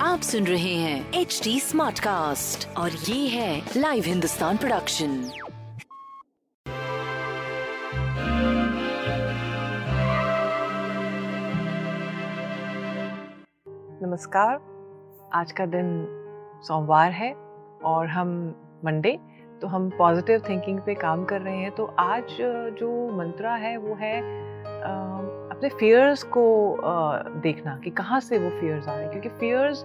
आप सुन रहे हैं एच डी स्मार्ट कास्ट और ये है लाइव हिंदुस्तान प्रोडक्शन नमस्कार। आज का दिन सोमवार है और हम मंडे तो हम पॉजिटिव थिंकिंग पे काम कर रहे हैं। तो आज जो मंत्रा है वो है अपने फियर्स को देखना कि कहाँ से वो फियर्स आ रहे हैं। क्योंकि फियर्स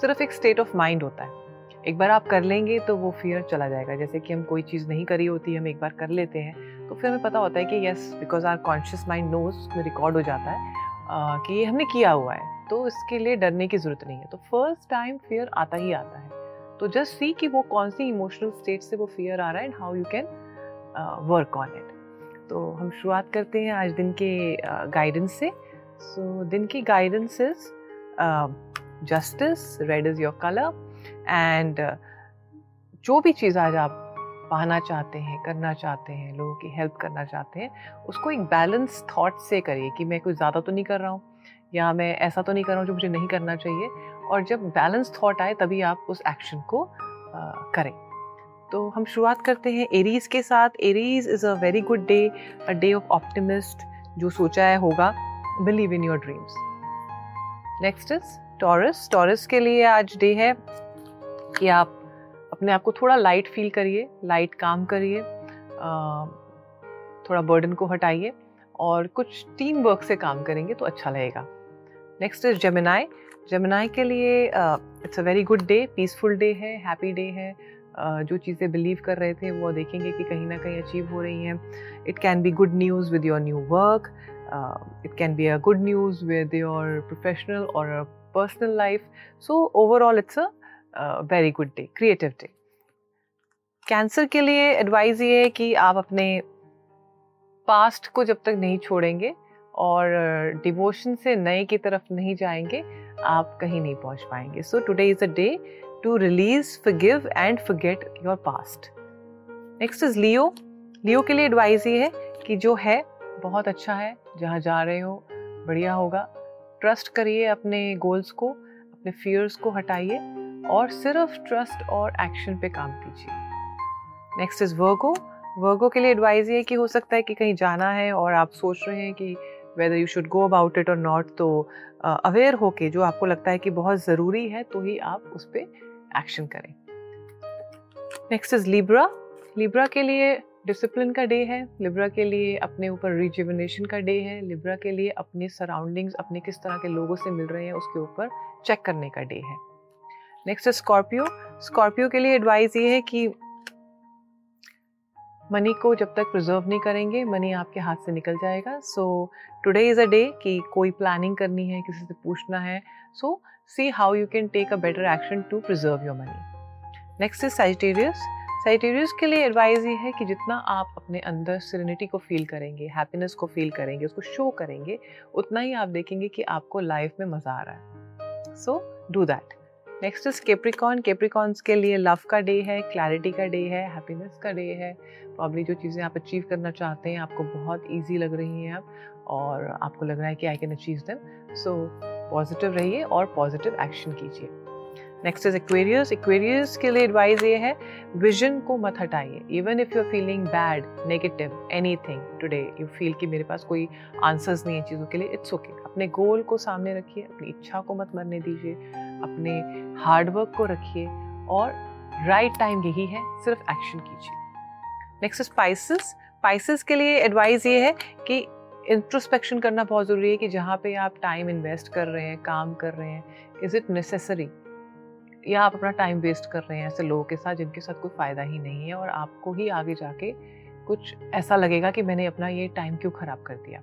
सिर्फ़ एक स्टेट ऑफ़ माइंड होता है। एक बार आप कर लेंगे तो वो फियर चला जाएगा। जैसे कि हम कोई चीज़ नहीं करी होती हम एक बार कर लेते हैं तो फिर हमें पता होता है कि yes because our conscious mind knows उसमें रिकॉर्ड हो जाता है अ, कि ये हमने किया हुआ है। तो इसके लिए डरने की ज़रूरत नहीं है। तो फ़र्स्ट टाइम फियर आता ही आता है। तो जस्ट सी कि वो कौन सी इमोशनल स्टेट से वो फियर आ रहा है and how you can work on it तो हम शुरुआत करते हैं आज दिन के गाइडेंस से। सो दिन की guidance is justice red is your colour and जो भी चीज़ आज आप पाना चाहते हैं करना चाहते हैं लोगों की हेल्प करना चाहते हैं उसको एक बैलेंस थॉट से करिए कि मैं कुछ ज़्यादा तो नहीं कर रहा हूँ या मैं ऐसा तो नहीं कर रहा हूँ जो मुझे नहीं करना चाहिए और जब बैलेंस थॉट आए तभी आप उस एक्शन को आ, करें। तो हम शुरुआत करते हैं एरीज के साथ। Aries is a very good day a day of optimist जो सोचा है होगा। Believe in your dreams next is Taurus Taurus के लिए आज डे है कि आप अपने आप को थोड़ा लाइट फील करिए लाइट काम करिए थोड़ा बर्डन को हटाइए और कुछ टीम वर्क से काम करेंगे तो अच्छा लगेगा। नेक्स्ट इज़ जमेनाई जमेनाई के लिए it's a very good day peaceful day है हैप्पी डे है। जो चीज़ें बिलीव कर रहे थे, वो देखेंगे कि कहीं ना कहीं अचीव हो रही हैं। It can be good news with your new work it can be a good news with your professional और personal life so overall it's a very good day creative day Cancer के लिए advise ये है कि आप अपने past को जब तक नहीं छोड़ेंगे और डिवोशन से नए की तरफ़ नहीं जाएँगे, आप कहीं नहीं पहुँच पाएँगे। So today is a day to release forgive and forget your past next is Leo Leo के लिए एडवाइस ये है कि जो है, बहुत अच्छा है, जहाँ जा रहे हो, बढ़िया होगा। ट्रस्ट करिए अपने गोल्स को, अपने फियर्स को हटाइए और सिर्फ़ ट्रस्ट और एक्शन पे काम कीजिए। नेक्स्ट इज़ वर्गो वर्गो के लिए एडवाइस ये कि हो सकता है कि कहीं जाना है और आप सोच रहे हैं कि whether you should go about it or not तो अवेयर uh, होके जो आपको लगता है कि बहुत ज़रूरी है तो ही आप उस पर एक्शन करें। नेक्स्ट इज़ लिब्रा लिब्रा के लिए डिसिप्लिन का डे है लिब्रा के लिए अपने ऊपर रिजुविनेशन का डे है लिब्रा के लिए अपने सराउंडिंग्स अपने किस तरह के लोगों से मिल रहे हैं उसके ऊपर चेक करने का डे है। नेक्स्ट स्कॉर्पियो स्कॉर्पियो के लिए एडवाइस ये है कि मनी को जब तक प्रिजर्व नहीं करेंगे मनी आपके हाथ से निकल जाएगा। So today is a day कि कोई प्लानिंग करनी है, किसी से पूछना है। So see how you can take a better action to preserve your money next is Sagittarius Sagittarius के लिए एडवाइस ये है कि जितना आप अपने अंदर सिरेनिटी को फील करेंगे हैप्पीनेस को फील करेंगे, उसको शो करेंगे, उतना ही आप देखेंगे कि आपको लाइफ में मज़ा आ रहा है। So do that next is Capricorn Capricorns के लिए लव का डे है क्लैरिटी का डे है हैप्पीनेस का डे है. प्रॉब्ली जो चीज़ें आप अचीव करना चाहते हैं, आपको बहुत ईजी लग रही हैं आप और आपको लग रहा है कि I can achieve them so positive रहिए और पॉजिटिव एक्शन कीजिए. नेक्स्ट इज़ एक्वेरियस एक्वेरियस के लिए एडवाइस ये है विजन को मत हटाइए. Even if you are feeling bad negative anything today you feel कि मेरे पास कोई आंसर्स नहीं है चीज़ों के लिए इट्स ओके okay. अपने गोल को सामने रखिए, अपनी इच्छा को मत मरने दीजिए. अपने हार्डवर्क को रखिए और राइट टाइम यही है, सिर्फ़ एक्शन कीजिए। नेक्स्ट स्पाइसेस स्पाइसेस के लिए एडवाइस ये है कि इंट्रोस्पेक्शन करना बहुत ज़रूरी है कि जहाँ पे आप टाइम इन्वेस्ट कर रहे हैं, काम कर रहे हैं इज़ इट नेसेसरी या आप अपना टाइम वेस्ट कर रहे हैं ऐसे लोगों के साथ जिनके साथ कोई फ़ायदा ही नहीं है और आपको ही आगे जाके कुछ ऐसा लगेगा कि मैंने अपना ये टाइम क्यों ख़राब कर दिया।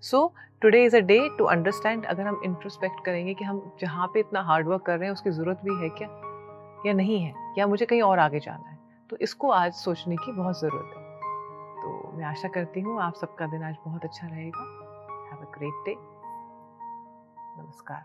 So today is a day to understand अगर हम इंट्रोस्पेक्ट करेंगे कि हम जहाँ पे इतना हार्ड वर्क कर रहे हैं, उसकी ज़रूरत भी है क्या? या नहीं है? या मुझे कहीं और आगे जाना है? तो इसको आज सोचने की बहुत ज़रूरत है। तो मैं आशा करती हूँ आप सबका दिन आज बहुत अच्छा रहेगा। हैव अ ग्रेट डे नमस्कार।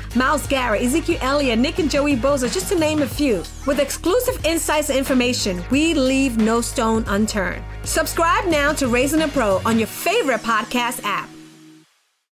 Miles Garrett, Ezekiel Elliott, Nick and Joey Boza, just to name a few. With exclusive insights and information, we leave no stone unturned. Subscribe now to Raising a Pro on your favorite podcast app.